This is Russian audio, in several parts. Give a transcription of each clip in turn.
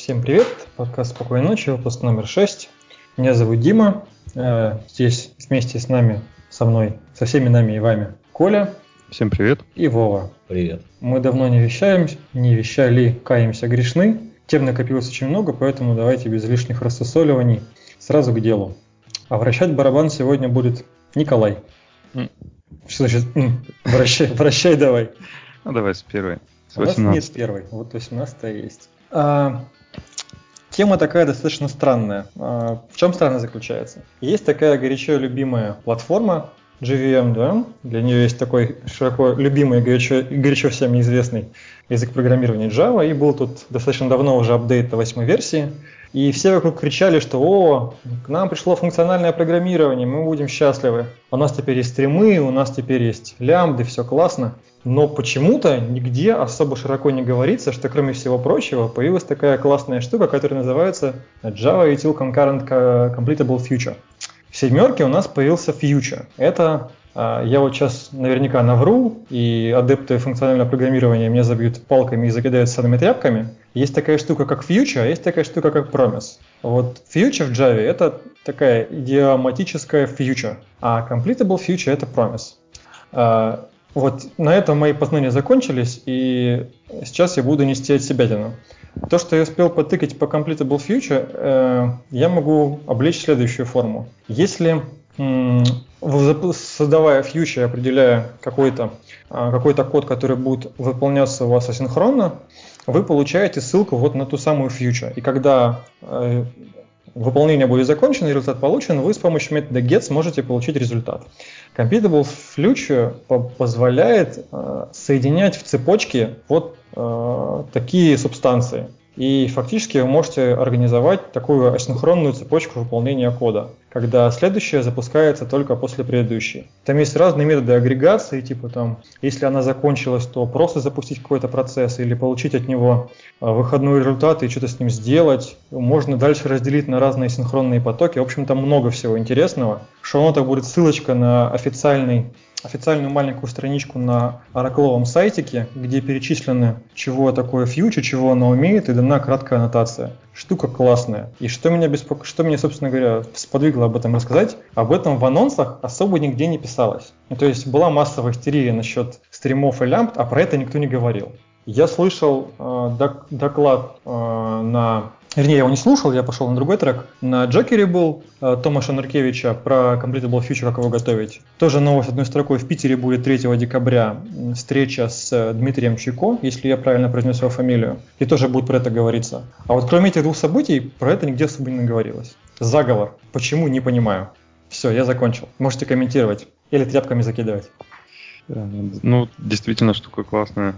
Всем привет, подкаст «Спокойной ночи», выпуск номер 6. Меня зовут Дима, э, здесь вместе с нами, со мной, со всеми нами и вами Коля. Всем привет. И Вова. Привет. Мы давно не вещаем, не вещали, каемся, грешны. Тем накопилось очень много, поэтому давайте без лишних рассосоливаний сразу к делу. А вращать барабан сегодня будет Николай. Mm. Что значит? Вращай, вращай давай. Ну давай с первой. С У нас нет первой, вот 18 есть. А, тема такая достаточно странная. А, в чем странная заключается? Есть такая горячо любимая платформа JVM, да? Для нее есть такой широко любимый, горячо, горячо всем известный язык программирования Java, и был тут достаточно давно уже апдейт до 8 версии. И все вокруг кричали, что «О, к нам пришло функциональное программирование, мы будем счастливы. У нас теперь есть стримы, у нас теперь есть лямбды, все классно». Но почему-то нигде особо широко не говорится, что кроме всего прочего появилась такая классная штука, которая называется Java Util Concurrent Completable Future. В семерке у нас появился Future. Это а, я вот сейчас наверняка навру, и адепты функционального программирования меня забьют палками и закидают санными тряпками. Есть такая штука, как Future, а есть такая штука, как Promise. Вот Future в Java — это такая идиоматическая Future, а Completable Future — это Promise. Вот на этом мои познания закончились, и сейчас я буду нести от себя тяну. То, что я успел потыкать по Completable Future, э, я могу облечь следующую форму. Если создавая фьючер, определяя какой-то а, какой код, который будет выполняться у вас асинхронно, вы получаете ссылку вот на ту самую фьючер. И когда э, выполнение будет закончено, результат получен, вы с помощью метода get сможете получить результат. Computable Future позволяет э, соединять в цепочке вот э, такие субстанции. И фактически вы можете организовать такую асинхронную цепочку выполнения кода, когда следующая запускается только после предыдущей. Там есть разные методы агрегации, типа там, если она закончилась, то просто запустить какой-то процесс или получить от него а, выходной результат и что-то с ним сделать. Можно дальше разделить на разные синхронные потоки. В общем, там много всего интересного. В шоу будет ссылочка на официальный официальную маленькую страничку на оракловом сайтике, где перечислены, чего такое фьючер, чего оно умеет, и дана краткая аннотация. Штука классная. И что меня, беспоко... что меня собственно говоря, сподвигло об этом рассказать, об этом в анонсах особо нигде не писалось. Ну, то есть была массовая истерия насчет стримов и лямбд, а про это никто не говорил. Я слышал э, док- доклад э, на Вернее, я его не слушал, я пошел на другой трек. На Джокере был э, Томаша Нуркевича про Completable Future, как его готовить. Тоже новость одной строкой. В Питере будет 3 декабря встреча с э, Дмитрием Чайко, если я правильно произнес его фамилию. И тоже будет про это говориться. А вот кроме этих двух событий, про это нигде особо не говорилось. Заговор. Почему, не понимаю. Все, я закончил. Можете комментировать. Или тряпками закидывать. Ну, действительно, штука классная.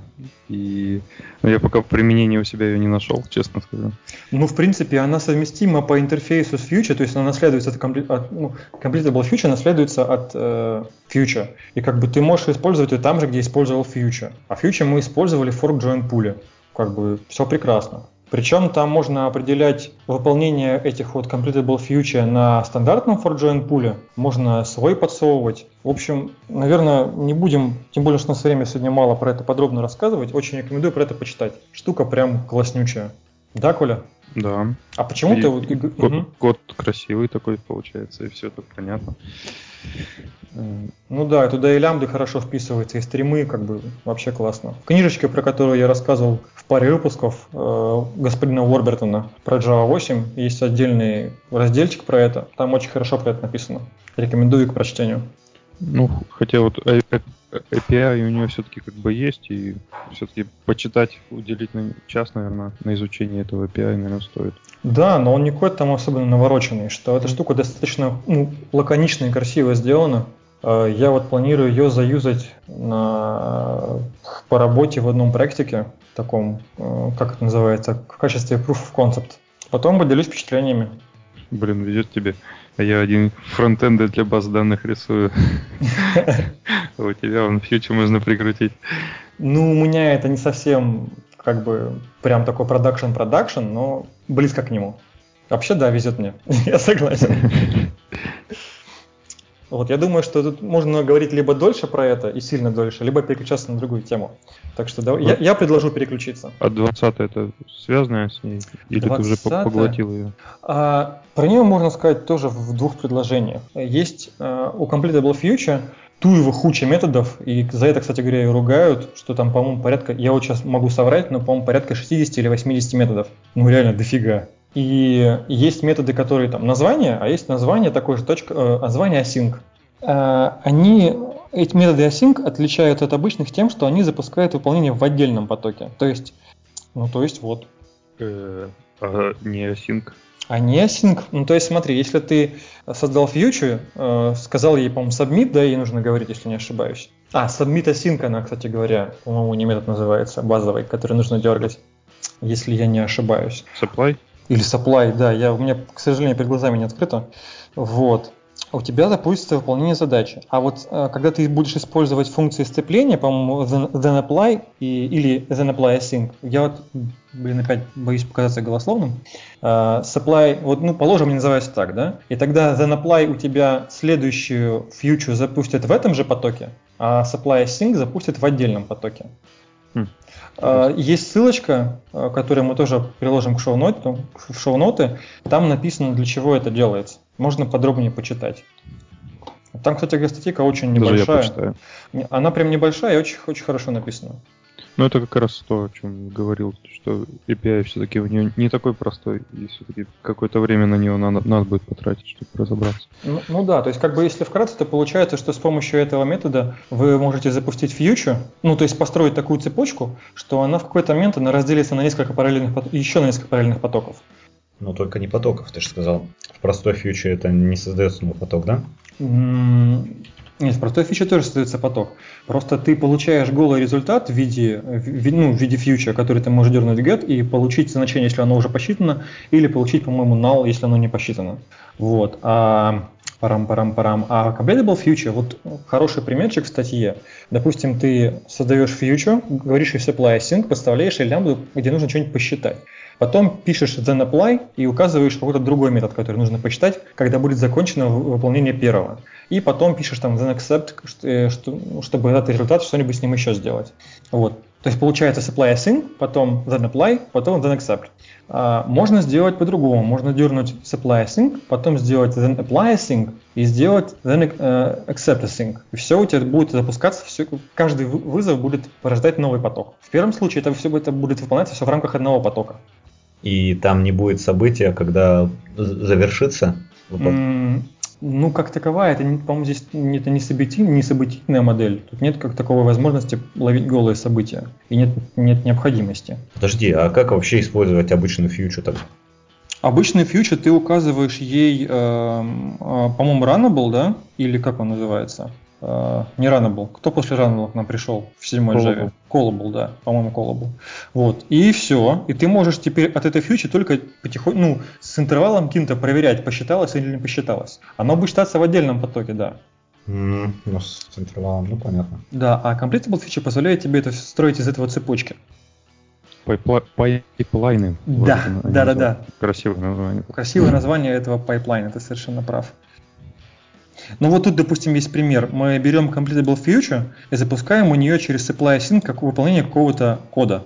И ну, я пока в применении у себя ее не нашел, честно скажу. Ну, в принципе, она совместима по интерфейсу с Future, то есть она наследуется от, от ну, Completable Future наследуется от э, Future. И как бы ты можешь использовать ее там же, где использовал Future. А Future мы использовали в fork join pool. Как бы все прекрасно. Причем там можно определять выполнение этих вот completable future на стандартном forjoin пуле, можно свой подсовывать. В общем, наверное, не будем, тем более, что у нас время сегодня мало про это подробно рассказывать, очень рекомендую про это почитать. Штука прям класснючая. Да, Коля? Да. А почему и ты вот... Код, угу. код красивый такой получается, и все тут понятно. Ну да, туда и лямбды хорошо вписываются, и стримы, как бы вообще классно. В книжечке, про которую я рассказывал в паре выпусков э, господина Уорбертона про Java 8, есть отдельный разделчик про это. Там очень хорошо про это написано. Рекомендую к прочтению. Ну, хотя вот API у нее все-таки как бы есть, и все-таки почитать, уделить на час, наверное, на изучение этого API, наверное, стоит. Да, но он не какой-то там особенно навороченный, что эта штука достаточно ну, лаконично и красиво сделана. Э, я вот планирую ее заюзать на, по работе в одном практике, таком, э, как это называется, в качестве proof of concept. Потом поделюсь впечатлениями. Блин, везет тебе. Я один фронтенды для баз данных рисую. У тебя он фьючер можно прикрутить. Ну, у меня это не совсем как бы прям такой production-production, но близко к нему. Вообще, да, везет мне. Я согласен. Вот я думаю, что тут можно говорить либо дольше про это и сильно дольше, либо переключаться на другую тему. Так что давай, я, я предложу переключиться. А 20 это связанное с ней? Или ты уже поглотил ее? А, про нее можно сказать тоже в двух предложениях. Есть а, у Completable Future туево хуча методов, и за это, кстати говоря, и ругают, что там, по-моему, порядка, я вот сейчас могу соврать, но, по-моему, порядка 60 или 80 методов. Ну, реально, дофига. И есть методы, которые там название, а есть название такое же точка, э, название async. Э, они, эти методы async отличаются от обычных тем, что они запускают выполнение в отдельном потоке. То есть, ну то есть вот. Э, а не async? А не async, ну то есть смотри, если ты создал фьючер, э, сказал ей, по-моему, submit, да, ей нужно говорить, если не ошибаюсь. А, submit async, она, кстати говоря, по-моему, не метод называется, базовый, который нужно дергать, если я не ошибаюсь. Supply? Или supply, да, я, у меня, к сожалению, перед глазами не открыто. Вот. У тебя запустится выполнение задачи. А вот э, когда ты будешь использовать функции сцепления, по-моему, then apply и, или then apply async, я вот, блин, опять боюсь показаться голословным, uh, supply, вот, ну, положим, не называется так, да? И тогда then apply у тебя следующую фьючу запустит в этом же потоке, а supply async запустит в отдельном потоке. Хм. А, есть ссылочка, а, которую мы тоже приложим к шоу-ноту, в шоу-ноты. Там написано, для чего это делается. Можно подробнее почитать. Там, кстати, статейка очень небольшая. Она прям небольшая и очень, очень хорошо написана. Ну, это как раз то, о чем говорил, что API все-таки у нее не такой простой, и все-таки какое-то время на него надо, надо будет потратить, чтобы разобраться. Ну, ну да, то есть как бы если вкратце, то получается, что с помощью этого метода вы можете запустить фьючер, ну то есть построить такую цепочку, что она в какой-то момент она разделится на несколько параллельных, еще на несколько параллельных потоков. Но только не потоков, ты же сказал. В простой фьючер это не создается новый поток, да? Нет, в простой фиче тоже создается поток. Просто ты получаешь голый результат в виде, в, ну, в виде фьюча, который ты можешь дернуть get и получить значение, если оно уже посчитано, или получить, по-моему, null, если оно не посчитано. Вот. А парам-парам-парам. А completable future, вот хороший примерчик в статье. Допустим, ты создаешь future, говоришь если apply async, подставляешь лямбду, где нужно что-нибудь посчитать. Потом пишешь then apply и указываешь какой-то другой метод, который нужно посчитать, когда будет закончено выполнение первого и потом пишешь там then accept, э, ну, чтобы этот результат что-нибудь с ним еще сделать. Вот. То есть получается supply async, потом then apply, потом then accept. А, можно сделать по-другому. Можно дернуть supply async, потом сделать then apply async и сделать then uh, accept async. И все у тебя будет запускаться, все, каждый вызов будет порождать новый поток. В первом случае это все это будет выполняться все в рамках одного потока. И там не будет события, когда завершится? Ну, как таковая, это, по-моему, здесь это не, событийная, не событийная модель. Тут нет как таковой возможности ловить голые события. И нет, нет необходимости. Подожди, а как вообще использовать обычную фьючу тогда? Обычный фьючер ты указываешь ей, э, э, по-моему, Runnable, да? Или как он называется? Э, не Runnable. Кто после Runnable к нам пришел в седьмой Java? Callable, да, по-моему, Callable. Вот. И все. И ты можешь теперь от этой фьючи только потихоньку, ну, с интервалом каким-то проверять, посчиталось или не посчиталось. Оно будет считаться в отдельном потоке, да. М-м, ну, с интервалом, ну, понятно. Да, а Completable фича позволяет тебе это строить из этого цепочки. Пайплайны. Да, да, да, да. Красивое название. Красивое название этого пайплайна, ты совершенно прав. Ну вот тут, допустим, есть пример. Мы берем Completable Future и запускаем у нее через supply async как выполнение какого-то кода.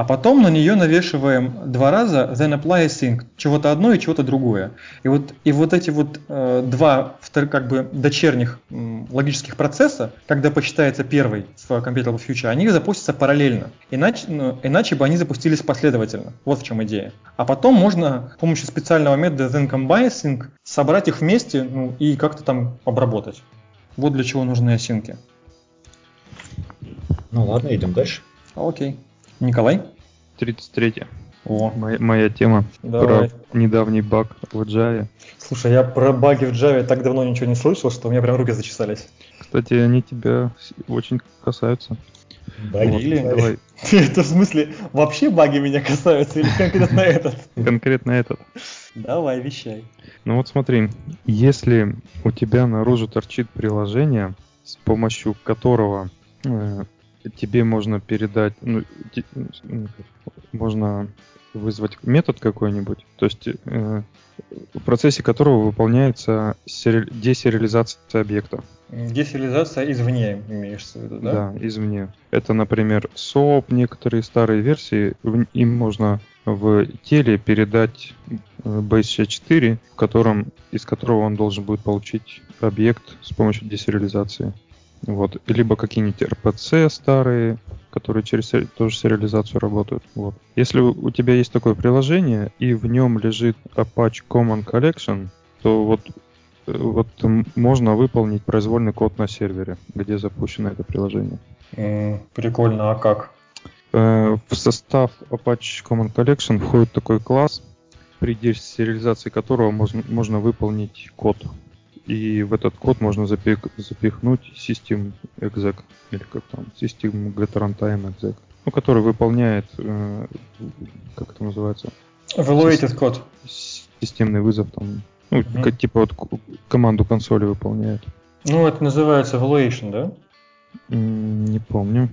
А потом на нее навешиваем два раза then apply async, чего-то одно и чего-то другое. И вот, и вот эти вот э, два как бы дочерних м, логических процесса, когда посчитается первый в Completable Future, они запустятся параллельно. Иначе, ну, иначе бы они запустились последовательно. Вот в чем идея. А потом можно с помощью специального метода then combine async собрать их вместе ну, и как-то там обработать. Вот для чего нужны осинки. Ну ладно, идем дальше. Окей. Николай? 33. О. Моя, моя тема Давай. про недавний баг в Java. Слушай, я про баги в Java так давно ничего не слышал, что у меня прям руки зачесались. Кстати, они тебя очень касаются. Баги вот, или? Давай. Это в смысле, вообще баги меня касаются или конкретно этот? Конкретно этот. Давай, вещай. Ну вот смотри, если у тебя наружу торчит приложение, с помощью которого э, тебе можно передать, ну, можно вызвать метод какой-нибудь, то есть э, в процессе которого выполняется сери- десериализация объекта. Десериализация извне, имеешь в виду, да? Да, извне. Это, например, SOAP, некоторые старые версии, им можно в теле передать э, base64, в котором, из которого он должен будет получить объект с помощью десериализации. Вот. Либо какие-нибудь RPC старые, которые через тоже сериализацию работают. Вот. Если у тебя есть такое приложение, и в нем лежит Apache Common Collection, то вот, э, вот можно выполнить произвольный код на сервере, где запущено это приложение. Mm, прикольно, а как? Э, в состав Apache Common Collection входит такой класс, при сериализации которого можно, можно выполнить код и в этот код можно запих, запихнуть system exec, или как там, system get runtime exec, ну, который выполняет, э, как это называется? Evaluated код. Системный вызов там, ну, mm-hmm. как, типа вот команду консоли выполняет. Ну, это называется evaluation, да? Не помню.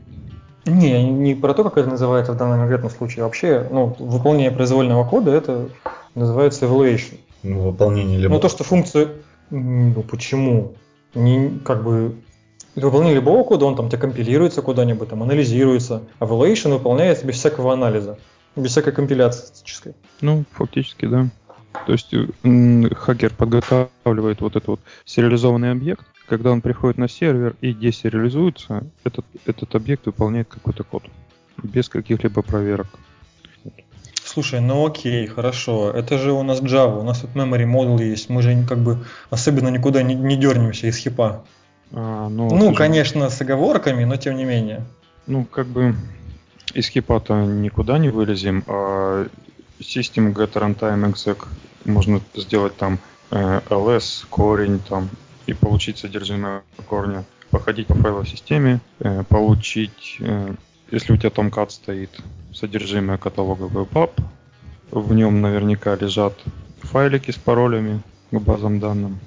Не, не про то, как это называется в данном конкретном случае. Вообще, ну, выполнение произвольного кода это называется evaluation. Ну, выполнение либо... Ну, то, что функцию ну почему? Не, как бы выполнение любого кода, он там тебе компилируется куда-нибудь, там анализируется. А Evaluation выполняется без всякого анализа, без всякой компиляции статической. Ну, фактически, да. То есть хакер подготавливает вот этот вот сериализованный объект, когда он приходит на сервер и десериализуется, этот, этот объект выполняет какой-то код без каких-либо проверок. Слушай, ну окей, хорошо. Это же у нас Java, у нас тут memory model есть. Мы же как бы особенно никуда не, не дернемся из хипа. А, ну, ну конечно, же... с оговорками, но тем не менее. Ну, как бы из хипа-то никуда не вылезем, а System Get Runtime Exec можно сделать там э, ls, корень там и получить содержимое корня. Походить по файловой системе, э, получить, э, если у тебя Tomcat стоит, содержимое каталога WebApp. В нем наверняка лежат файлики с паролями к базам данным.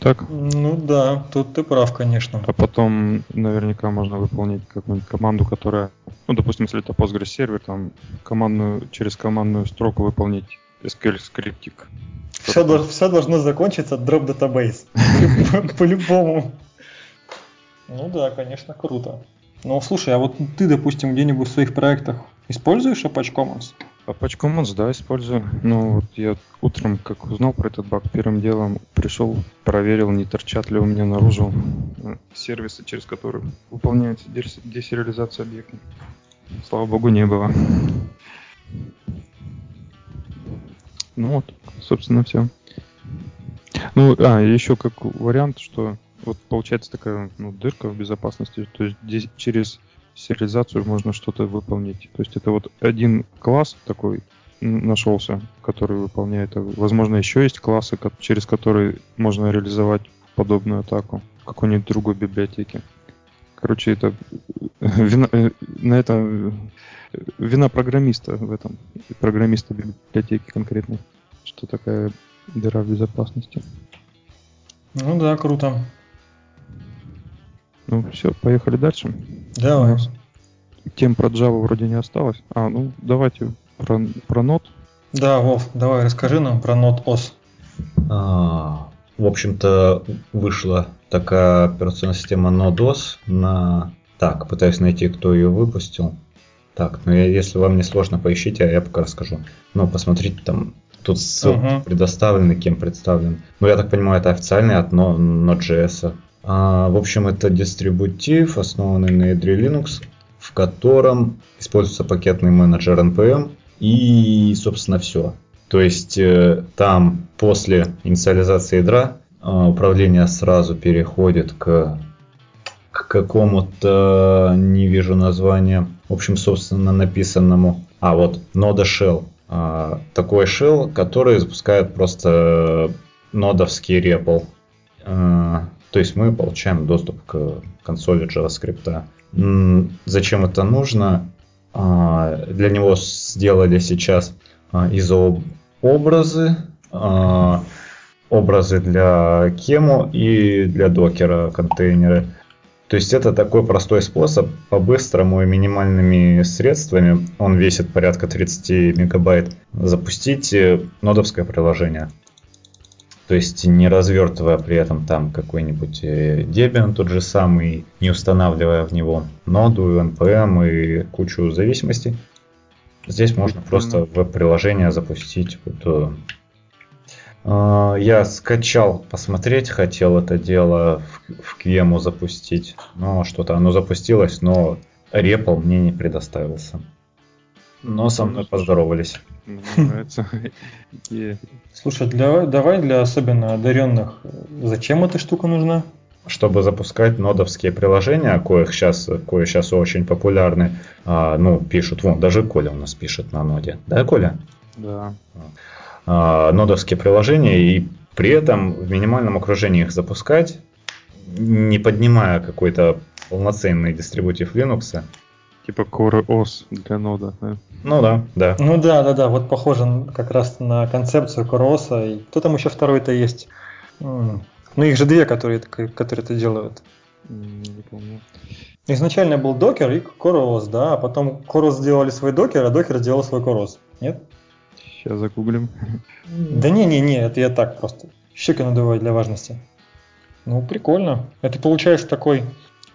Так? Ну да, тут ты прав, конечно. А потом наверняка можно выполнить какую-нибудь команду, которая, ну, допустим, если это Postgres сервер, там командную, через командную строку выполнить SQL скриптик. Все, должно, все должно закончиться drop database. По-любому. Ну да, конечно, круто. Ну слушай, а вот ты, допустим, где-нибудь в своих проектах Используешь Apache Commons? Apache Commons, да, использую. Ну, вот я утром, как узнал про этот баг, первым делом пришел, проверил, не торчат ли у меня наружу э, сервисы, через которые выполняется десериализация объекта. Слава богу, не было. Ну вот, собственно, все. Ну, а, еще как вариант, что вот получается такая ну, дырка в безопасности, то есть здесь через сериализацию можно что-то выполнить. То есть это вот один класс такой нашелся, который выполняет. Возможно, еще есть классы, через которые можно реализовать подобную атаку в какой-нибудь другой библиотеке. Короче, это вина, э, на это э, вина программиста в этом, программиста библиотеки конкретно, что такая дыра в безопасности. Ну да, круто. Ну все, поехали дальше. Давай. Тем про Java вроде не осталось. А, ну давайте про, про Node. Да, Вов, давай расскажи нам про Node OS. А, в общем-то, вышла такая операционная система NodeOS на... Так, пытаюсь найти, кто ее выпустил. Так, ну если вам не сложно, поищите, а я пока расскажу. Но посмотрите там, тут ссылки uh-huh. предоставлены, кем представлен. Ну, я так понимаю, это официальный от Node.js. А, в общем, это дистрибутив, основанный на ядре Linux, в котором используется пакетный менеджер NPM и, собственно, все. То есть э, там после инициализации ядра а, управление сразу переходит к, к какому-то, не вижу названия, в общем, собственно, написанному. А, вот, нода shell. А, такой shell, который запускает просто нодовский REPL. То есть мы получаем доступ к консоли JavaScript. Зачем это нужно? А, для него сделали сейчас а, изообразы, а, образы для кему и для докера контейнеры. То есть это такой простой способ по-быстрому и минимальными средствами, он весит порядка 30 мегабайт, запустить нодовское приложение. То есть не развертывая при этом там какой-нибудь э, Debian тот же самый, не устанавливая в него ноду, NPM и кучу зависимостей. Здесь можно просто веб-приложение запустить. Вот, э, я скачал, посмотреть хотел это дело в, в QEMU запустить. Но что-то оно запустилось, но репл мне не предоставился. Но со мной поздоровались. Нравится. Слушай, для, давай для особенно одаренных, зачем эта штука нужна? Чтобы запускать нодовские приложения, коих сейчас, кое сейчас очень популярны, а, ну, пишут, вон, даже Коля у нас пишет на ноде. Да, Коля? Да. А, нодовские приложения и при этом в минимальном окружении их запускать, не поднимая какой-то полноценный дистрибутив Linux. Типа Core OS для нода, да? Ну да, да. Ну да, да, да, вот похоже как раз на концепцию Короса. И кто там еще второй-то есть? Ну их же две, которые, которые это делают. Не помню. Изначально был докер и Корос, да, а потом Корос сделали свой докер, а докер сделал свой Корос. Нет? Сейчас загуглим. Да не-не-не, это я так просто. Щеки надуваю для важности. Ну, прикольно. Это получается такой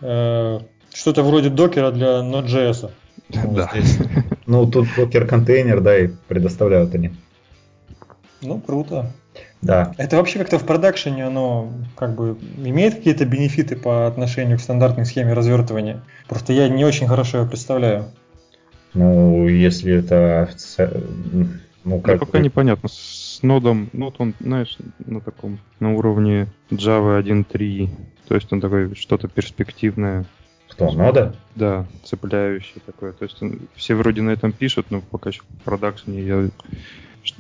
э, что-то вроде докера для Node.js. Ну, да. Ну, тут докер контейнер, да, и предоставляют они. Ну, круто. Да. Это вообще как-то в продакшене оно как бы имеет какие-то бенефиты по отношению к стандартной схеме развертывания? Просто я не очень хорошо ее представляю. Ну, если это... Ну, как... Ну, пока непонятно. С нодом, вот он, знаешь, на таком, на уровне Java 1.3, то есть он такой что-то перспективное, кто, нода? Да, цепляющий такой. То есть все вроде на этом пишут, но пока еще в продакшене я...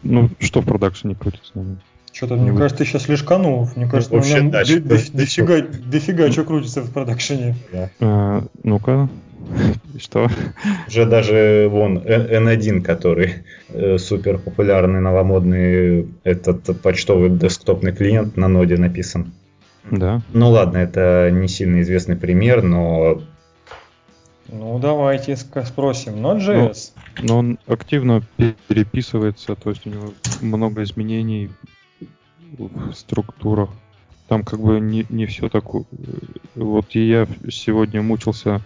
Ну, что в продакшене крутится, наверное? Что-то, мне кажется, ты сейчас лишканул. Мне ну, кажется, вообще, да, дофига, дофига что крутится в продакшене. Да. А, ну-ка, что? Уже даже вон N1, который э, супер популярный, новомодный, этот почтовый десктопный клиент на ноде написан. Да. Ну ладно, это не сильно известный пример, но... Ну давайте спросим. Node.js. Но, но он активно переписывается, то есть у него много изменений в структурах. Там как бы не, не все так... Вот я сегодня мучился,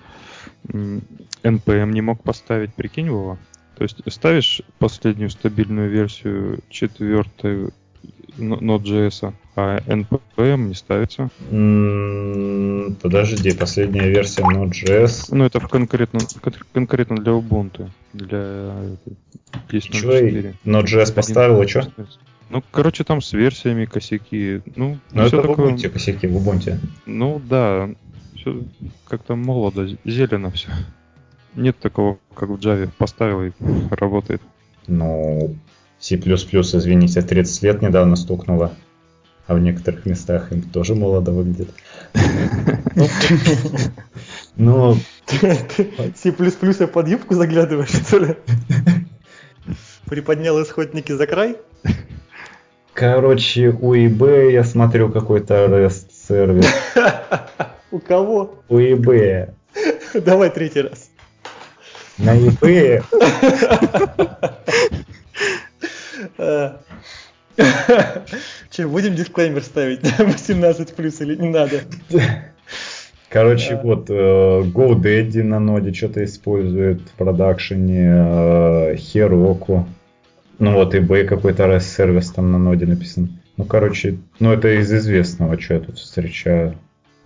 NPM не мог поставить, прикинь, его. То есть ставишь последнюю стабильную версию четвертой Node.js, а NPM не ставится. подожди, последняя версия Node.js. Ну, это конкретно, конкретно для Ubuntu. Для есть Node.js поставил, и что? Ну, короче, там с версиями косяки. Ну, Но ну, это такое... в Ubuntu косяки, в Ubuntu. Ну, да. Все как-то молодо, зелено все. Нет такого, как в Java. Поставил и работает. Ну, C++, извините, 30 лет недавно стукнуло, а в некоторых местах им тоже молодо выглядит. Ну... C++ под юбку заглядываешь, что ли? Приподнял исходники за край? Короче, у eBay я смотрю какой-то REST сервис. У кого? У eBay. Давай третий раз. На eBay Че, будем дисклеймер ставить? 18 плюс или не надо? Короче, вот э, GoDaddy на ноде что-то использует в продакшене, э, Heroku. Ну вот eBay какой-то REST сервис там на ноде написан. Ну, короче, ну это из известного, что я тут встречаю.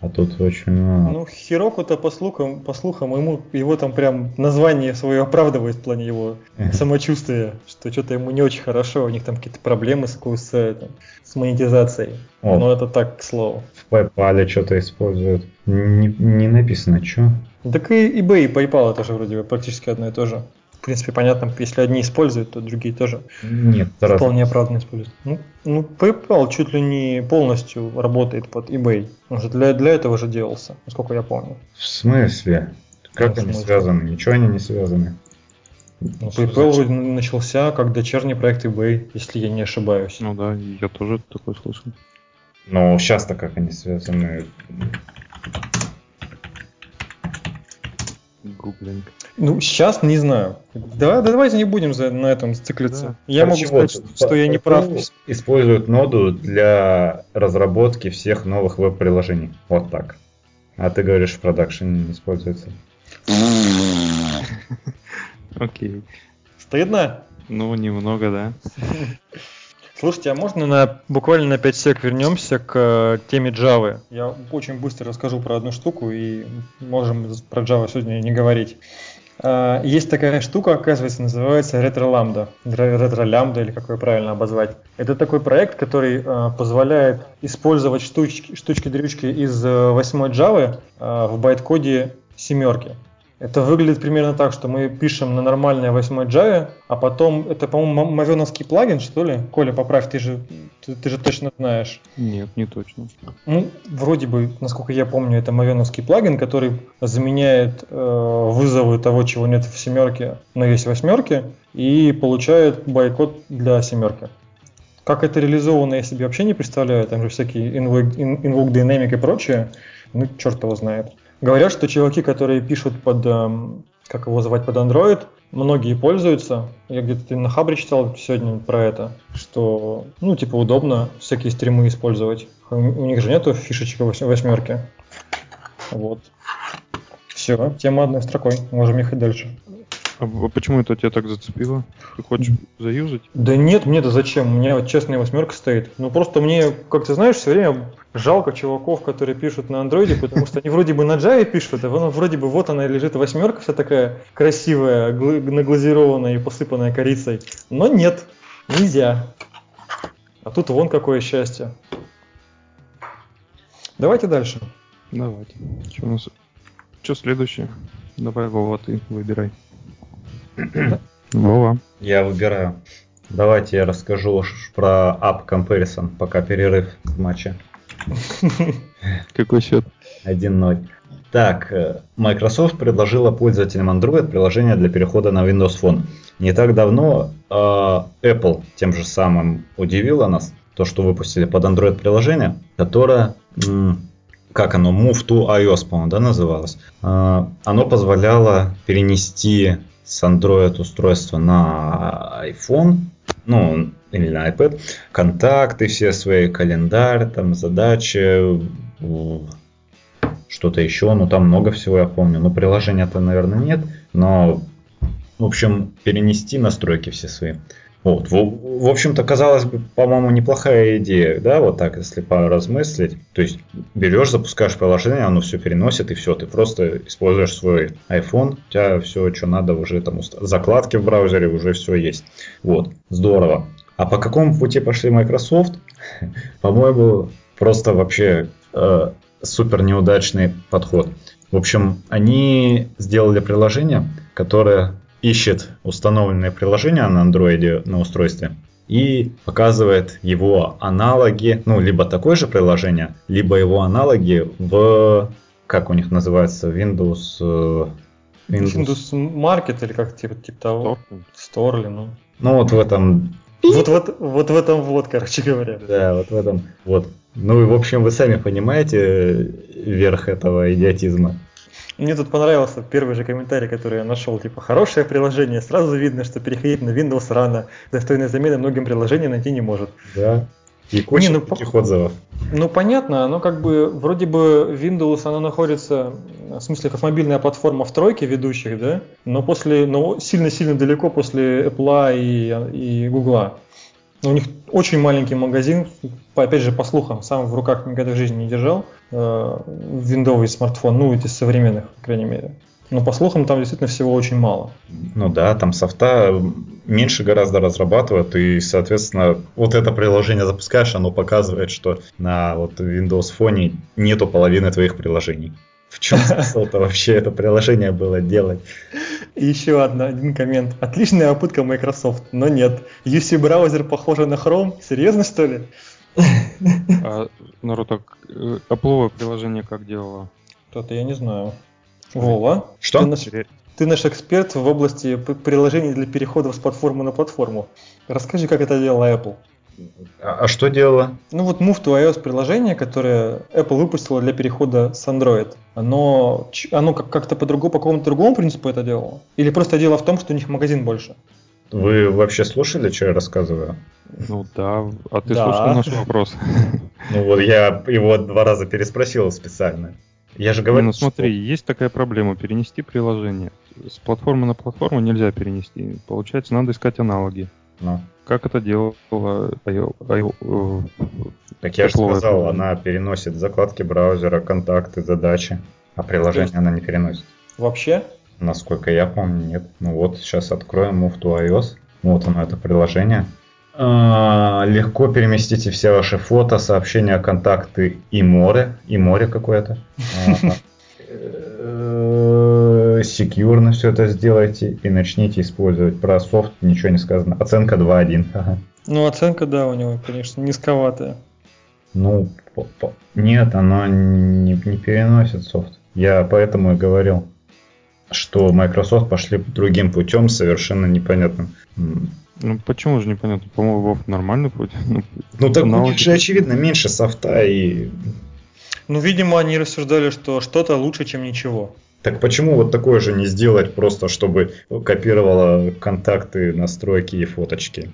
А тут очень много. Ну, Хироку-то по слухам, по слухам ему, его там прям название свое оправдывает в плане его самочувствия, что что-то ему не очень хорошо, у них там какие-то проблемы с, с, с монетизацией. О. Но это так, к слову. В PayPal что-то используют. Не, не написано, что. Так и eBay и PayPal это же вроде практически одно и то же принципе, понятно, если одни используют, то другие тоже Нет, вполне оправданно используют. Ну, ну, PayPal чуть ли не полностью работает под eBay. Он же для, для этого же делался, насколько я помню. В смысле? Как ну, они смысле? связаны? Ничего они не связаны. Ну, PayPal вроде начался как дочерний проект eBay, если я не ошибаюсь. Ну да, я тоже такое слышал. Но сейчас-то как они связаны? Гуглинг. Ну, сейчас не знаю. Да, да давайте не будем за, на этом циклиться. Да. Я могу Короче, сказать, вот, что я не прав. Используют ноду для разработки всех новых веб-приложений. Вот так. А ты говоришь, в продакшене не используется. Окей. Стыдно? Ну, немного, да. Слушайте, а можно на буквально на 5 сек вернемся к э, теме Java? Я очень быстро расскажу про одну штуку и можем про Java сегодня не говорить. А, Есть такая штука, оказывается, называется RetroLambda. RetroLambda или как ее правильно обозвать. Это такой проект, который э, позволяет использовать штучки, штучки-дрючки из э, 8 Java э, в байт-коде семерки. Это выглядит примерно так, что мы пишем на нормальной 8 Java, а потом, это, по-моему, мавеновский плагин, что ли? Коля, поправь, ты же, ты, ты же точно знаешь. Нет, не точно. Ну, вроде бы, насколько я помню, это мавеновский плагин, который заменяет э, вызовы того, чего нет в семерке, но есть в восьмерке, и получает байкод для семерки. Как это реализовано, я себе вообще не представляю. Там же всякие invoke, invoke dynamic и прочее. Ну, черт его знает. Говорят, что чуваки, которые пишут под, эм, как его звать, под Android, многие пользуются. Я где-то на Хабре читал сегодня про это, что, ну, типа, удобно всякие стримы использовать. У них же нету фишечек вось- восьмерки. Вот. Все, тема одной строкой. Можем ехать дальше. А в- почему это тебя так зацепило? Ты хочешь заюзать? Да нет, мне-то зачем? У меня вот честная восьмерка стоит. Ну просто мне, как ты знаешь, все время жалко чуваков, которые пишут на андроиде, потому что они вроде бы на Java пишут, а вон вроде бы вот она лежит восьмерка, вся такая красивая, гла- наглазированная и посыпанная корицей. Но нет, нельзя. А тут вон какое счастье. Давайте дальше. Давайте. Что у нас? Что следующее? Давай, Вова, ты выбирай. Вова. Я выбираю. Давайте я расскажу про App Comparison, пока перерыв в матче. Какой счет? 1-0. Так, э, Microsoft предложила пользователям Android приложение для перехода на Windows Phone. Не так давно э, Apple тем же самым удивила нас, то, что выпустили под Android приложение, которое, как оно, Move to iOS, по-моему, да, называлось. Э, оно позволяло перенести с Android устройства на iPhone, ну, или на iPad, контакты все свои, календарь, там, задачи, что-то еще, ну там много всего я помню. Ну приложения-то, наверное, нет, но, в общем, перенести настройки все свои. Вот, в, в общем-то, казалось бы, по-моему, неплохая идея, да, вот так, если поразмыслить. То есть берешь, запускаешь приложение, оно все переносит, и все, ты просто используешь свой iPhone, у тебя все, что надо, уже там закладки в браузере, уже все есть. Вот, здорово. А по какому пути пошли Microsoft? По-моему, просто вообще э, супер неудачный подход. В общем, они сделали приложение, которое ищет установленное приложение на андроиде на устройстве и показывает его аналоги, ну, либо такое же приложение, либо его аналоги в, как у них называется, Windows... э, Windows Market или как типа, типа того. Store ли, ну. Ну, вот в этом Вот, вот, вот в этом вот, короче говоря. Да, вот в этом. Вот. Ну и в общем, вы сами понимаете верх этого идиотизма. Мне тут понравился первый же комментарий, который я нашел. Типа, хорошее приложение. Сразу видно, что переходить на Windows рано. Достойной замены многим приложениям найти не может. Да. И куча Не, ну, таких отзывов. Ну, понятно, оно как бы, вроде бы Windows, оно находится, в смысле, как мобильная платформа в тройке ведущих, да, но после, но сильно-сильно далеко после Apple и, и Google. У них очень маленький магазин, опять же, по слухам, сам в руках никогда в жизни не держал, э, виндовый смартфон, ну, из современных, по крайней мере. Но по слухам там действительно всего очень мало. Ну да, там софта меньше гораздо разрабатывают, и, соответственно, вот это приложение запускаешь, оно показывает, что на вот Windows Phone нету половины твоих приложений. В чем смысл-то вообще это приложение было делать? И еще одна, один коммент. Отличная попытка Microsoft, но нет. UC браузер похож на Chrome? Серьезно, что ли? А народ так э, Apple приложение как делало? Что-то я не знаю. Вова, Что? Ты наш, ты наш эксперт в области приложений для переходов с платформы на платформу. Расскажи, как это делала Apple. А, а что делала? Ну вот Move to iOS приложение, которое Apple выпустила для перехода с Android, оно, оно как-то по-другому, по какому-то другому принципу это делало? Или просто дело в том, что у них магазин больше? Вы вообще слушали, что я рассказываю? Ну да, а ты Да. слушал наш вопрос? Ну вот я его два раза переспросил специально. Я же говорю, ну смотри, есть такая проблема, перенести приложение. С платформы на платформу нельзя перенести. Получается, надо искать аналоги. Ну, Как это делала IO, IO, э, так я же сказал, она переносит закладки браузера, контакты, задачи, а приложение она не переносит. Вообще? Насколько я помню, нет. Ну вот, сейчас откроем Move to iOS. Вот оно, это приложение. А, Легко переместите все ваши фото, сообщения, контакты и море. И море какое-то. Секьюрно все это сделайте и начните использовать. Про софт ничего не сказано. Оценка 2.1. Ага. Ну, оценка, да, у него, конечно, низковатая. Ну, по- по- нет, оно не, не переносит софт. Я поэтому и говорил, что Microsoft пошли другим путем, совершенно непонятным. Ну почему же непонятно? По-моему, Вов нормальный путь. Ну, Ну так у них же очевидно меньше софта и... Ну, видимо, они рассуждали, что что-то лучше, чем ничего. Так почему вот такое же не сделать просто, чтобы копировало контакты, настройки и фоточки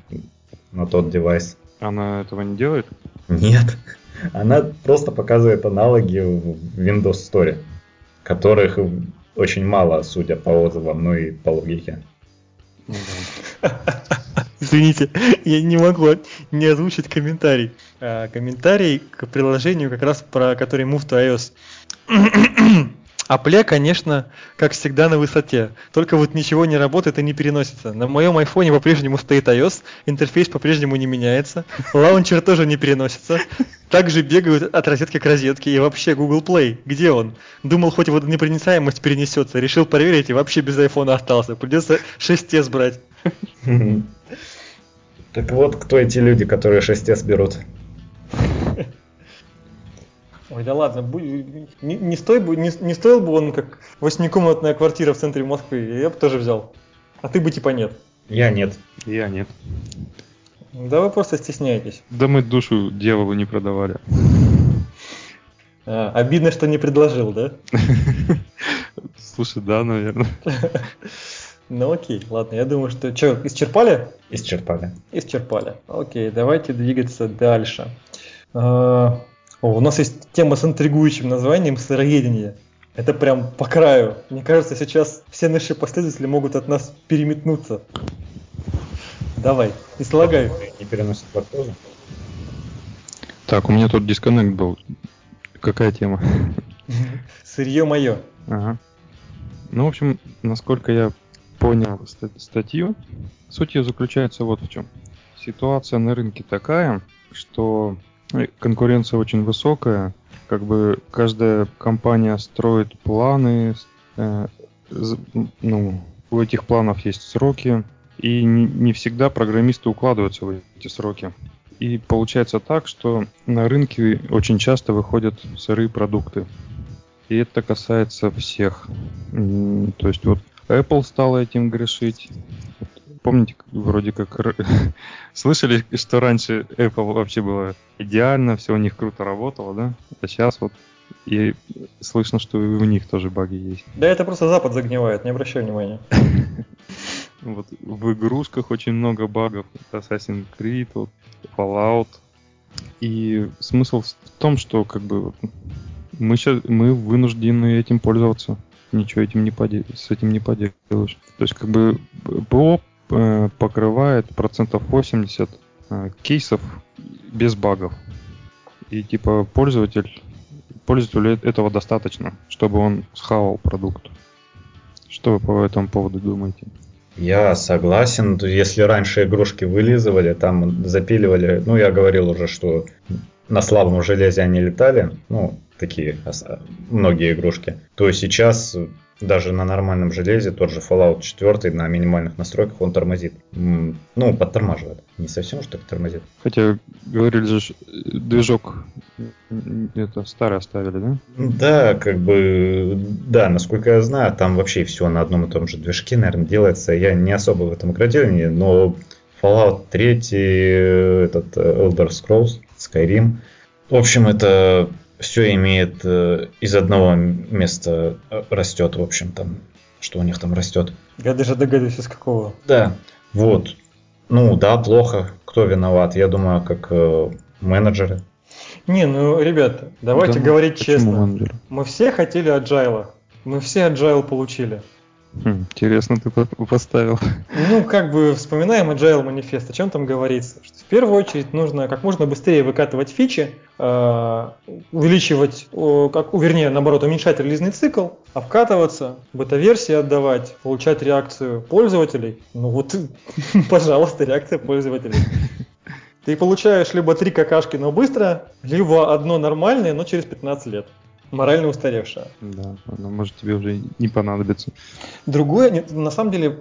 на тот девайс? Она этого не делает? Нет. Она просто показывает аналоги в Windows Store, которых очень мало, судя по отзывам, ну и по логике. Извините, я не могу не озвучить комментарий. А, комментарий к приложению, как раз про который Move to iOS. Апле, конечно, как всегда на высоте. Только вот ничего не работает и не переносится. На моем айфоне по-прежнему стоит iOS, интерфейс по-прежнему не меняется, лаунчер тоже не переносится. Также бегают от розетки к розетке и вообще Google Play. Где он? Думал, хоть водонепроницаемость перенесется. Решил проверить и вообще без айфона остался. Придется 6s брать. Так вот, кто эти люди, которые 6s берут? Ой, да ладно, не, не, стой бы- не, не стоил бы он как восьмикомнатная квартира в центре Москвы, я бы тоже взял. А ты бы типа нет. Я нет. Я нет. Да вы просто стесняетесь. Да мы душу дьяволу не продавали. А, обидно, что не предложил, да? Слушай, да, наверное. Ну окей, ладно, я думаю, что... Че, исчерпали? Исчерпали. Исчерпали. Окей, давайте двигаться дальше. О, у нас есть тема с интригующим названием «Сыроедение». Это прям по краю. Мне кажется, сейчас все наши последователи могут от нас переметнуться. Давай, излагай. Не переносит лактозу? Так, у меня тут дисконнект был. Какая тема? Сырье мое. Ага. Ну, в общем, насколько я понял ста- статью, суть ее заключается вот в чем. Ситуация на рынке такая, что конкуренция очень высокая, как бы каждая компания строит планы, э, ну, у этих планов есть сроки, и не, не всегда программисты укладываются в эти сроки. И получается так, что на рынке очень часто выходят сырые продукты. И это касается всех. То есть вот Apple стала этим грешить. Помните, вроде как слышали, что раньше Apple вообще было идеально, все у них круто работало, да? А сейчас вот и слышно, что и у них тоже баги есть. Да это просто Запад загнивает, не обращай внимания. Вот в игрушках очень много багов. Assassin's Creed, вот, Fallout. И смысл в том, что как бы мы сейчас мы вынуждены этим пользоваться. Ничего этим не поде- с этим не поделаешь. То есть как бы ПО э, покрывает процентов 80 э, кейсов без багов. И типа пользователь пользователю этого достаточно, чтобы он схавал продукт. Что вы по этому поводу думаете? Я согласен. Если раньше игрушки вылизывали, там запиливали, ну я говорил уже, что на слабом железе они летали, ну такие многие игрушки, то сейчас даже на нормальном железе тот же Fallout 4 на минимальных настройках он тормозит. Ну, подтормаживает. Не совсем уж так тормозит. Хотя говорили же, движок это старый оставили, да? Да, как бы, да, насколько я знаю, там вообще все на одном и том же движке, наверное, делается. Я не особо в этом игроделании, но Fallout 3, этот э, Elder Scrolls, Skyrim. В общем, это все имеет э, из одного места растет, в общем, там, что у них там растет. Я даже догадываюсь, из какого. Да, вот. Ну да, плохо. Кто виноват? Я думаю, как э, менеджеры. Не, ну, ребята, давайте да, говорить честно. Менеджеры? Мы все хотели agile. Мы все agile получили. Хм, интересно ты поставил. Ну, как бы вспоминаем Agile манифест, о чем там говорится. Что в первую очередь нужно как можно быстрее выкатывать фичи, э, увеличивать, как, вернее, наоборот, уменьшать релизный цикл, обкатываться, бета-версии отдавать, получать реакцию пользователей. Ну вот, пожалуйста, реакция пользователей. Ты получаешь либо три какашки, но быстро, либо одно нормальное, но через 15 лет морально устаревшая. Да, она может тебе уже не понадобиться. Другое, на самом деле,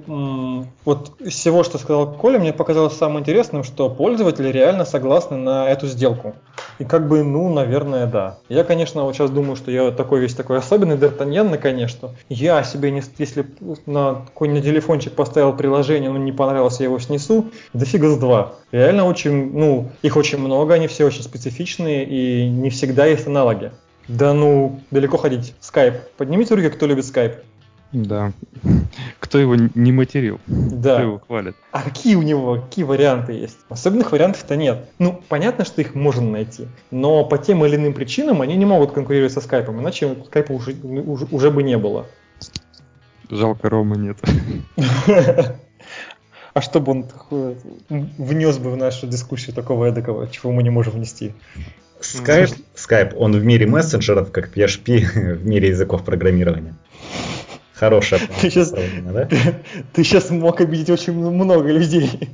вот из всего, что сказал Коля, мне показалось самым интересным, что пользователи реально согласны на эту сделку. И как бы, ну, наверное, да. Я, конечно, вот сейчас думаю, что я такой весь такой особенный Д'Артаньян, наконец, что я себе, не, если на какой-нибудь телефончик поставил приложение, но не понравилось, я его снесу, да фига с два. Реально очень, ну, их очень много, они все очень специфичные, и не всегда есть аналоги. Да ну, далеко ходить. Скайп. Поднимите руки, кто любит скайп. Да. Кто его не материл? Да. Кто его хвалит? А какие у него, какие варианты есть? Особенных вариантов-то нет. Ну, понятно, что их можно найти, но по тем или иным причинам они не могут конкурировать со скайпом, иначе скайпа уже, уже, уже бы не было. Жалко, Рома нет. А чтобы он внес бы в нашу дискуссию такого эдакого, чего мы не можем внести? Skype, Skype, он в мире мессенджеров, как PHP в мире языков программирования. Хорошая ты сейчас, да? Ты, ты сейчас мог обидеть очень много людей.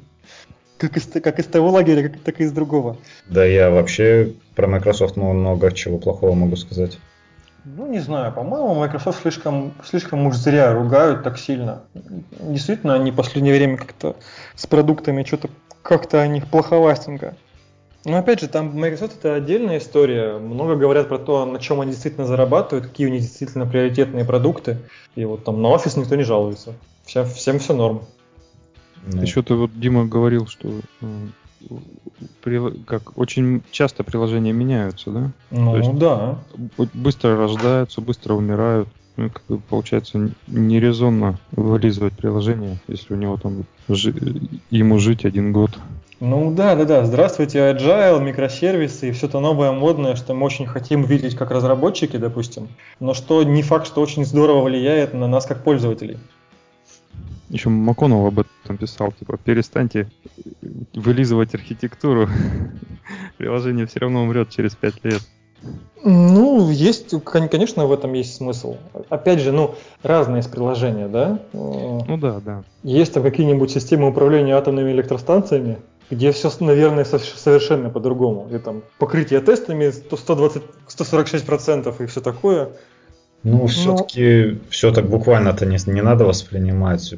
Как из, как из того лагеря, как, так и из другого. Да я вообще про Microsoft много чего плохого могу сказать. Ну, не знаю, по-моему, Microsoft слишком, слишком уж зря ругают так сильно. Действительно, они в последнее время как-то с продуктами что-то как-то о них плоховастенько. Но опять же, там Microsoft это отдельная история. Много говорят про то, на чем они действительно зарабатывают, какие у них действительно приоритетные продукты. И вот там на офис никто не жалуется. Всем, всем все норм. Ну. Еще ты вот, Дима, говорил, что э, как очень часто приложения меняются, да? Ну есть, да. Быстро рождаются, быстро умирают. Ну, как бы, получается, нерезонно вылизывать приложение, если у него там жи- ему жить один год. Ну да, да, да. Здравствуйте, Agile, микросервисы и все то новое модное, что мы очень хотим видеть как разработчики, допустим, но что не факт, что очень здорово влияет на нас как пользователей. Еще МакКоннелл об этом писал, типа, перестаньте вылизывать архитектуру, приложение все равно умрет через пять лет. Ну, есть, конечно, в этом есть смысл. Опять же, ну, разные есть приложения, да? Ну да, да. Есть там какие-нибудь системы управления атомными электростанциями, где все, наверное, совершенно по-другому. Где там покрытие тестами 120, 146% и все такое. Ну, все-таки Но... все так буквально-то не, не надо воспринимать.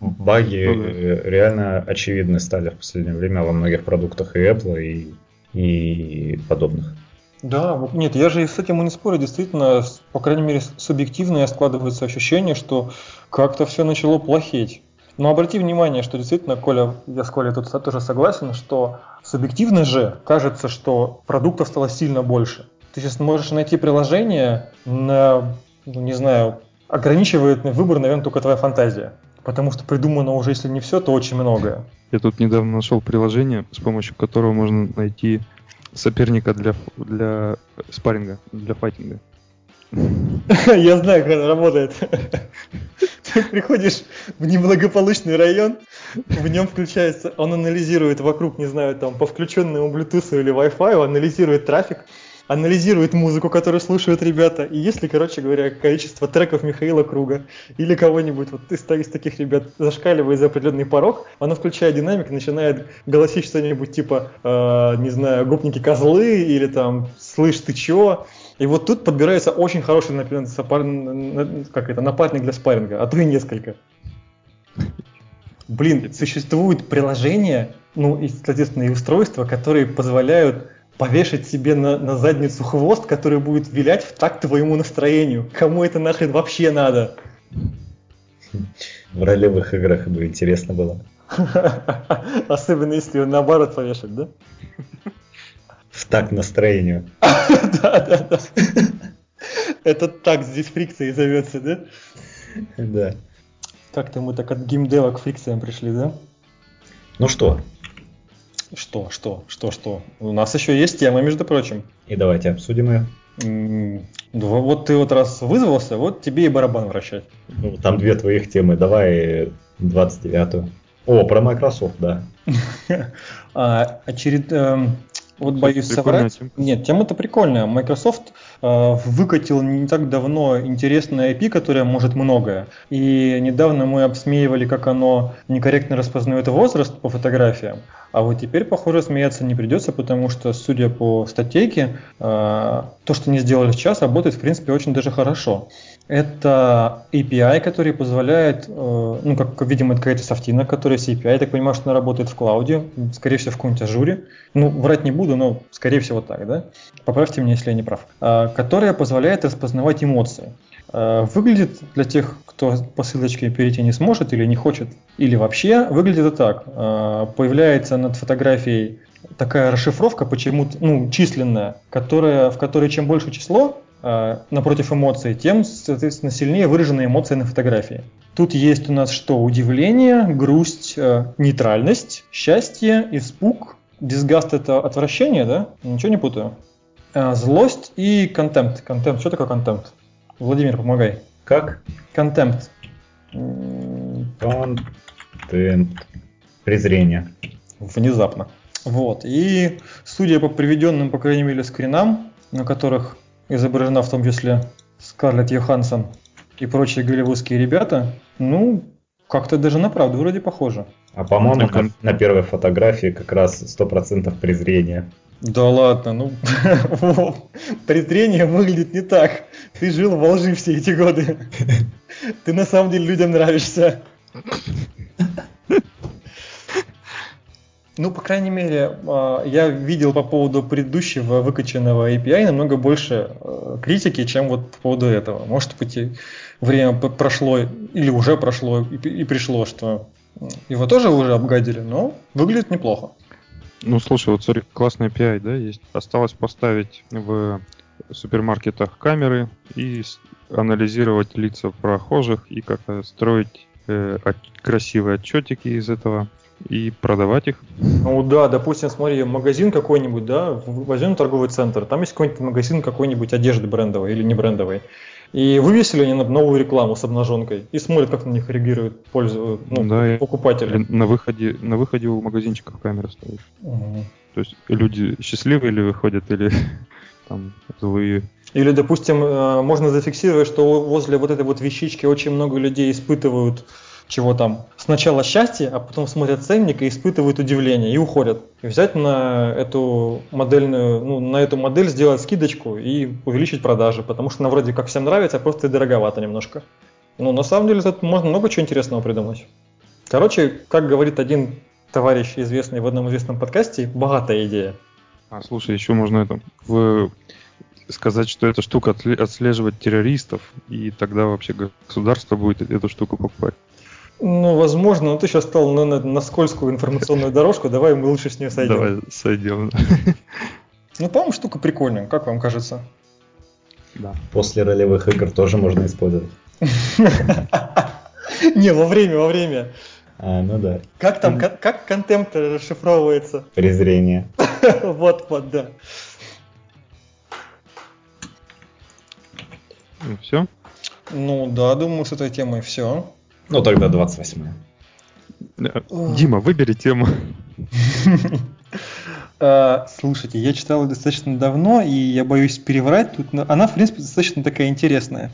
Баги ну, да. реально очевидны стали в последнее время во многих продуктах и Apple, и, и подобных. Да, нет, я же с этим и не спорю. Действительно, по крайней мере, субъективное складывается ощущение, что как-то все начало плохеть. Но обрати внимание, что действительно, Коля, я с Колей тут тоже согласен, что субъективно же кажется, что продуктов стало сильно больше. Ты сейчас можешь найти приложение на, ну, не знаю, ограничивает выбор, наверное, только твоя фантазия. Потому что придумано уже, если не все, то очень многое. Я тут недавно нашел приложение, с помощью которого можно найти соперника для, для спарринга, для файтинга. Я знаю, как это работает. Приходишь в неблагополучный район, в нем включается, он анализирует вокруг, не знаю, там, по включенному Bluetooth или Wi-Fi, анализирует трафик, анализирует музыку, которую слушают ребята, и если, короче говоря, количество треков Михаила Круга или кого-нибудь вот из, из таких ребят зашкаливает за определенный порог, оно включает динамик, начинает голосить что-нибудь типа, э, не знаю, гопники козлы или там, слышь, ты чё? И вот тут подбирается очень хороший, например, сопар... как это, напарник для спарринга, а то и несколько. Блин, существуют приложения, ну и, соответственно, и устройства, которые позволяют повешать себе на, на задницу хвост, который будет вилять в такт твоему настроению. Кому это нахрен вообще надо? В ролевых играх бы интересно было. Особенно если он наоборот повешать, да? В такт настроению. Да, да, да. Это так здесь фрикцией зовется, да? Да. Как-то мы так от геймдева к фрикциям пришли, да? Ну что, Что, что, что, что? У нас еще есть тема, между прочим. и давайте обсудим ее. Да Вот ты вот раз вызвался, вот тебе и барабан вращать. Ну, там две твоих темы, давай 29-ю. О, про Microsoft, да. А, очеред... Вот боюсь соврать. темка. Нет, тема-то прикольная. Microsoft э, выкатил не так давно интересное IP, которое может многое. И недавно мы обсмеивали, как оно некорректно распознает возраст по фотографиям. А вот теперь, похоже, смеяться не придется, потому что, судя по статейке, э, то, что они сделали сейчас, работает, в принципе, очень даже хорошо. Это API, который позволяет, э, ну, как, видимо, это какая-то софтина, которая с API, я так понимаю, что она работает в клауде, скорее всего, в каком-нибудь ажуре. Ну, врать не буду, но, скорее всего, так, да? Поправьте меня, если я не прав. А, Которая позволяет распознавать эмоции. А, Выглядит для тех, кто по ссылочке перейти не сможет или не хочет, или вообще, выглядит это так. Появляется над фотографией такая расшифровка, почему-то, ну, численная, которая, в которой чем больше число, напротив эмоций, тем, соответственно, сильнее выражены эмоции на фотографии. Тут есть у нас что? Удивление, грусть, э, нейтральность, счастье, испуг, дисгаст это отвращение, да? Ничего не путаю. А, Злость и контемпт. Контемпт. Что такое контемпт? Владимир, помогай. Как? Контемпт. Контент. Презрение. Внезапно. Вот. И судя по приведенным, по крайней мере, скринам, на которых изображена в том числе Скарлетт Йоханссон и прочие голливудские ребята, ну, как-то даже на правду вроде похоже. А по-моему, на, на первой фотографии как раз 100% презрения. Да ладно, ну, Вов, презрение выглядит не так. Ты жил во лжи все эти годы. Ты на самом деле людям нравишься. Ну, по крайней мере, а, я видел по поводу предыдущего выкачанного API намного больше э, критики, чем вот по поводу этого. Может быть, время прошло, или уже прошло, и пришло, что его тоже уже обгадили, но выглядит неплохо. Ну, слушай, вот смотри, классный API, да, есть. Осталось поставить в супермаркетах камеры и анализировать лица прохожих и как-то строить э, от- красивые отчетики из этого и продавать их. Ну да, допустим, смотри, магазин какой-нибудь, да, возьмем торговый центр, там есть какой-нибудь магазин какой-нибудь одежды брендовой или не брендовой. И вывесили они новую рекламу с обнаженкой и смотрят, как на них реагируют пользу, ну, Да, покупатели. На выходе, на выходе у магазинчиков камеры стоит. Мгм. То есть люди счастливые или выходят, или там злые. Или, допустим, э, можно зафиксировать, что возле вот этой вот вещички очень много людей испытывают чего там, сначала счастье, а потом смотрят ценник и испытывают удивление и уходят. И взять на эту модельную, ну, на эту модель сделать скидочку и увеличить продажи, потому что она вроде как всем нравится, а просто и дороговато немножко. Ну, на самом деле, тут можно много чего интересного придумать. Короче, как говорит один товарищ, известный в одном известном подкасте, богатая идея. А, слушай, еще можно это в- сказать, что эта штука отсле- отслеживать террористов, и тогда вообще государство будет эту штуку покупать. Ну, возможно, но ты сейчас стал на, на- на скользкую информационную дорожку, давай мы лучше с нее сойдем. Давай сойдем. Ну, по-моему, штука прикольная, как вам кажется? Да. После ролевых игр тоже можно использовать. Не, во время, во время. А, ну да. Как там, как, как контемп расшифровывается? Презрение. Вот, вот, да. все? Ну, да, думаю, с этой темой все. Ну тогда 28 Дима, выбери тему. А, Слушайте, я читал ее достаточно давно, и я боюсь переврать тут, она, в принципе, достаточно такая интересная.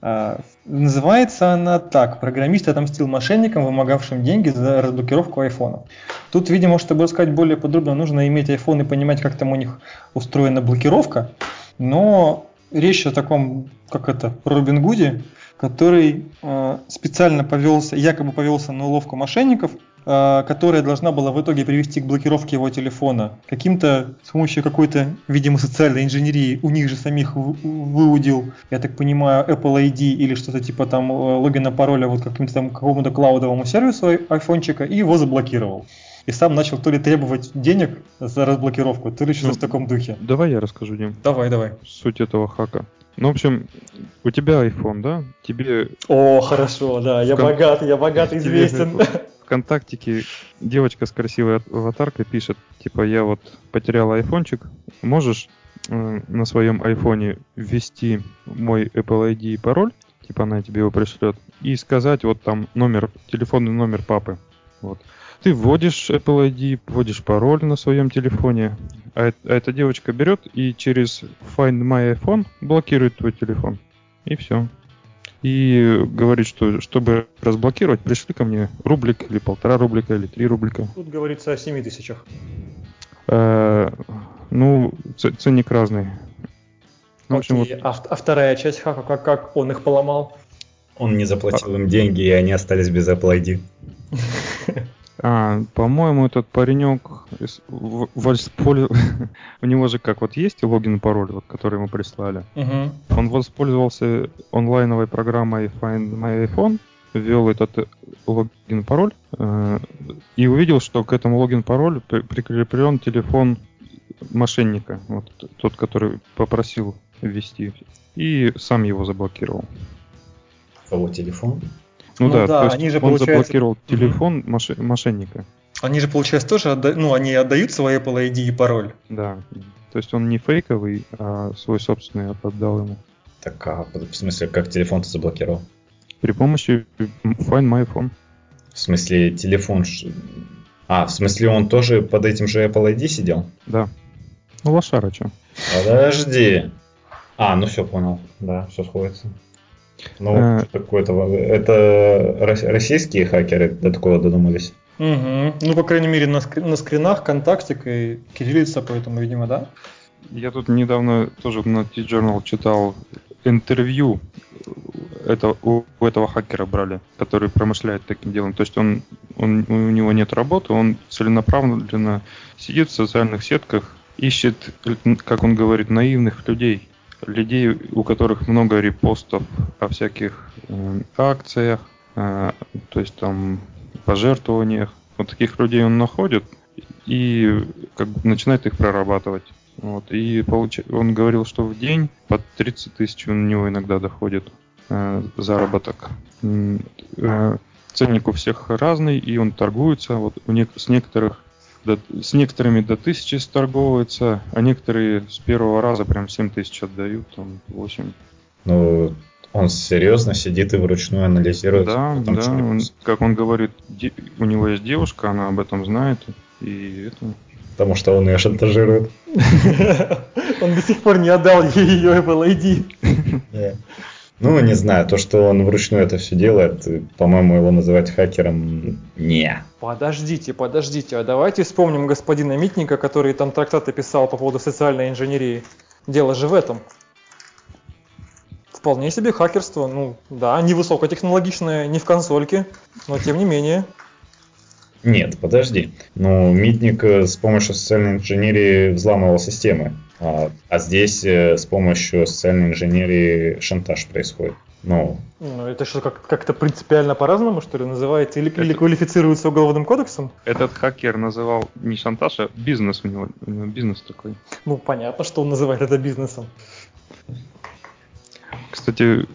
А, Называется она так. Программист отомстил мошенникам, вымогавшим деньги за разблокировку айфона. Тут, видимо, чтобы рассказать более подробно, нужно иметь iPhone и понимать, как там у них устроена блокировка. Но речь о таком, как это, Робин Гуде, который э, специально повелся, якобы повелся на уловку мошенников, э, которая должна была в итоге привести к блокировке его телефона. Каким-то, с помощью какой-то, видимо, социальной инженерии у них же самих выудил, я так понимаю, Apple ID или что-то типа там э, логина, пароля вот каким-то там какому-то клаудовому сервису айфончика и его заблокировал и сам начал то ли требовать денег за разблокировку, то ли что-то ну, в таком духе. Давай я расскажу, Дим. Давай, давай. Суть этого хака. Ну, в общем, у тебя iPhone, да? Тебе... О, хорошо, да, я Кон... богат, я богат, известен. ВКонтактике девочка с красивой аватаркой пишет, типа, я вот потерял айфончик, можешь э, на своем айфоне ввести мой Apple ID и пароль, типа она тебе его пришлет, и сказать вот там номер, телефонный номер папы. Вот. Ты вводишь Apple ID, вводишь пароль на своем телефоне, а, а эта девочка берет и через Find My iPhone блокирует твой телефон. И все. И говорит, что чтобы разблокировать, пришли ко мне рублик или полтора рублика или три рублика. Тут говорится о 7 тысячах. Э, ну, ценник разный. Ну, общем, вот... а, а вторая часть хака, как, как он их поломал? Он не заплатил а... им деньги, и они остались без Apple ID. А, по-моему, этот паренек воспольз... у него же как вот есть логин и пароль, вот, который ему прислали. Угу. Он воспользовался онлайновой программой Find My iPhone, ввел этот логин и пароль э, и увидел, что к этому логин пароль прикреплен телефон мошенника, вот тот, который попросил ввести, и сам его заблокировал. Кого телефон? Ну, ну да, да, то есть они же, он получается... заблокировал телефон угу. мош... мошенника. Они же, получается, тоже отда... ну, они отдают свой Apple ID и пароль. Да. То есть он не фейковый, а свой собственный отдал ему. Так, а в смысле, как телефон ты заблокировал? При помощи Find My Phone. В смысле, телефон... А, в смысле, он тоже под этим же Apple ID сидел? Да. Ну, лошара, что? Подожди. А, ну все, понял. Да, все сходится. Ну, а... какой-то... Это российские хакеры до такого додумались? Угу. Ну, по крайней мере, на, скр... на скринах контактик и кириллица, поэтому, видимо, да? Я тут недавно тоже на T-Journal читал интервью это, у, у этого хакера брали, который промышляет таким делом. То есть он, он, у него нет работы, он целенаправленно сидит в социальных сетках, ищет, как он говорит, наивных людей, людей, у которых много репостов о всяких э, акциях, э, то есть там пожертвованиях. Вот таких людей он находит и как бы начинает их прорабатывать. Вот, и получ... он говорил, что в день под 30 тысяч у него иногда доходит э, заработок. Э, ценник у всех разный, и он торгуется. Вот у не... с некоторых до, с некоторыми до тысячи сторговывается, а некоторые с первого раза прям 7 тысяч отдают, там 8. Ну, он серьезно сидит и вручную анализирует. Да, да, он, как он говорит, де, у него есть девушка, она об этом знает, и это... Потому что он ее шантажирует. Он до сих пор не отдал ей ее Apple ID. Ну, не знаю, то, что он вручную это все делает, по-моему, его называть хакером не. Подождите, подождите, а давайте вспомним господина Митника, который там трактаты писал по поводу социальной инженерии. Дело же в этом. Вполне себе хакерство, ну да, не высокотехнологичное, не в консольке, но тем не менее. Нет, подожди. Ну, Митник э, с помощью социальной инженерии взламывал системы. А, а здесь э, с помощью социальной инженерии шантаж происходит. Ну, ну это что, как- как-то принципиально по-разному, что ли, называется? Или, это... или квалифицируется уголовным кодексом? Этот хакер называл не шантаж, а бизнес у него. У него бизнес такой. Ну, понятно, что он называет это бизнесом. Кстати,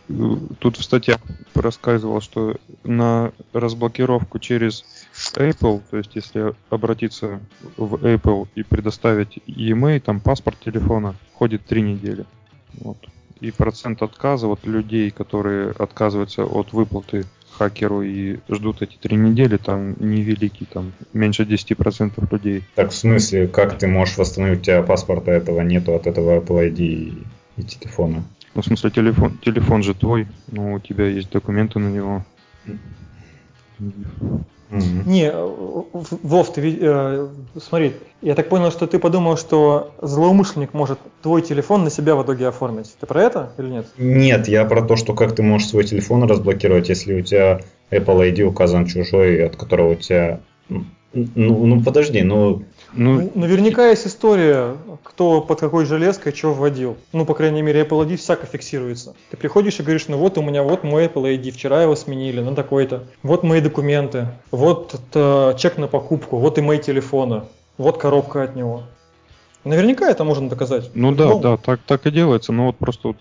тут в статье рассказывал, что на разблокировку через Apple, то есть если обратиться в Apple и предоставить e-mail, там паспорт телефона, ходит три недели. Вот. И процент отказа вот людей, которые отказываются от выплаты хакеру и ждут эти три недели, там невеликий, там меньше 10% людей. Так в смысле, как ты можешь восстановить, у тебя паспорта этого нету от этого Apple ID и, и телефона? Ну, в смысле, телефон, телефон же твой, но у тебя есть документы на него. Mm-hmm. Не, Вов, ты э, смотри, я так понял, что ты подумал, что злоумышленник может твой телефон на себя в итоге оформить. Ты про это или нет? Нет, я про то, что как ты можешь свой телефон разблокировать, если у тебя Apple ID указан чужой, от которого у тебя... Ну, ну подожди, ну ну, Наверняка есть история, кто под какой железкой что вводил. Ну, по крайней мере, Apple ID всяко фиксируется. Ты приходишь и говоришь, ну вот у меня вот мой Apple ID, вчера его сменили на такой-то. Вот мои документы, вот это, чек на покупку, вот и мои телефоны, вот коробка от него. Наверняка это можно доказать. Ну да, да, так, так и делается, но вот просто вот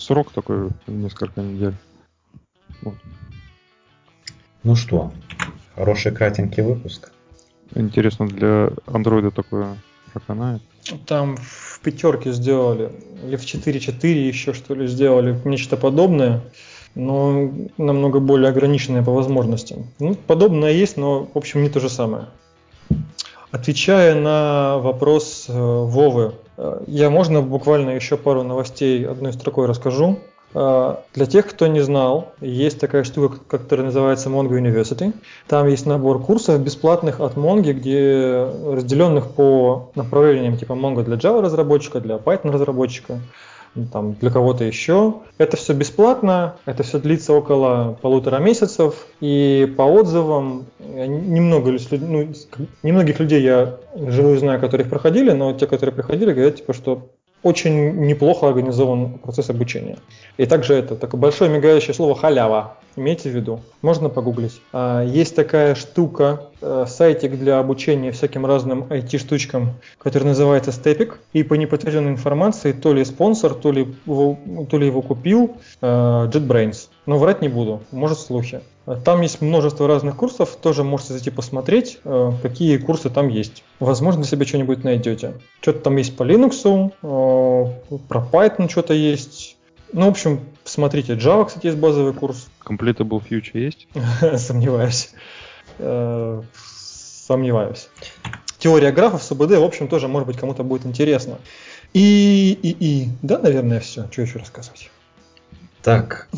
срок такой несколько недель. Вот. Ну что, хороший кратенький выпуск. Интересно, для андроида такое проканает? Там в пятерке сделали, или в 4.4 еще что ли сделали нечто подобное, но намного более ограниченное по возможностям. Ну, подобное есть, но в общем не то же самое. Отвечая на вопрос э, Вовы, э, я можно буквально еще пару новостей одной строкой расскажу. А, для тех, кто не знал, есть такая штука, которая называется Mongo University. Там есть набор курсов бесплатных от Mongo, где разделенных по направлениям типа Mongo для Java разработчика, для Python разработчика, там, для кого-то еще. Это все бесплатно, это все длится около полутора месяцев, и по отзывам немного, ну, немногих людей я живую знаю, которые их проходили, но те, которые приходили, говорят, типа, что очень неплохо организован процесс обучения. И также это такое большое мигающее слово халява. Имейте в виду. Можно погуглить. А, есть такая штука, э, сайтик для обучения всяким разным IT-штучкам, который называется Stepik. И по неподтвержденной информации, то ли спонсор, то ли его, то ли его купил э, JetBrains. Но врать не буду, может слухи. Там есть множество разных курсов, тоже можете зайти посмотреть, э, какие курсы там есть. Возможно, для себя что-нибудь найдете. Что-то там есть по Linux, про Python что-то есть. Ну, в общем, смотрите, Java, кстати, есть базовый курс. Completable Future есть? Сомневаюсь. Э, сомневаюсь. Теория графов с УБД, в общем, тоже, может быть, кому-то будет интересно. И, и, и, да, наверное, все. Что еще рассказывать? Так,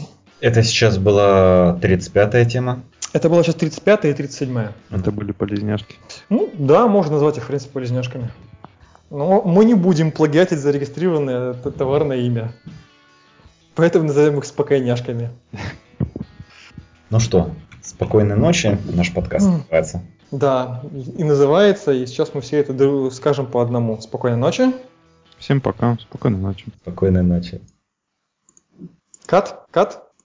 это сейчас была 35-я тема. Это была сейчас 35-я и 37-я. Это были полезняшки. Ну, да, можно назвать их, в принципе, полезняшками. Но мы не будем плагиатить зарегистрированное товарное имя. Поэтому назовем их спокойняшками. Ну что, спокойной ночи, наш подкаст называется. Да, и называется, и сейчас мы все это скажем по одному. Спокойной ночи. Всем пока, спокойной ночи. Спокойной ночи. Кат, кат.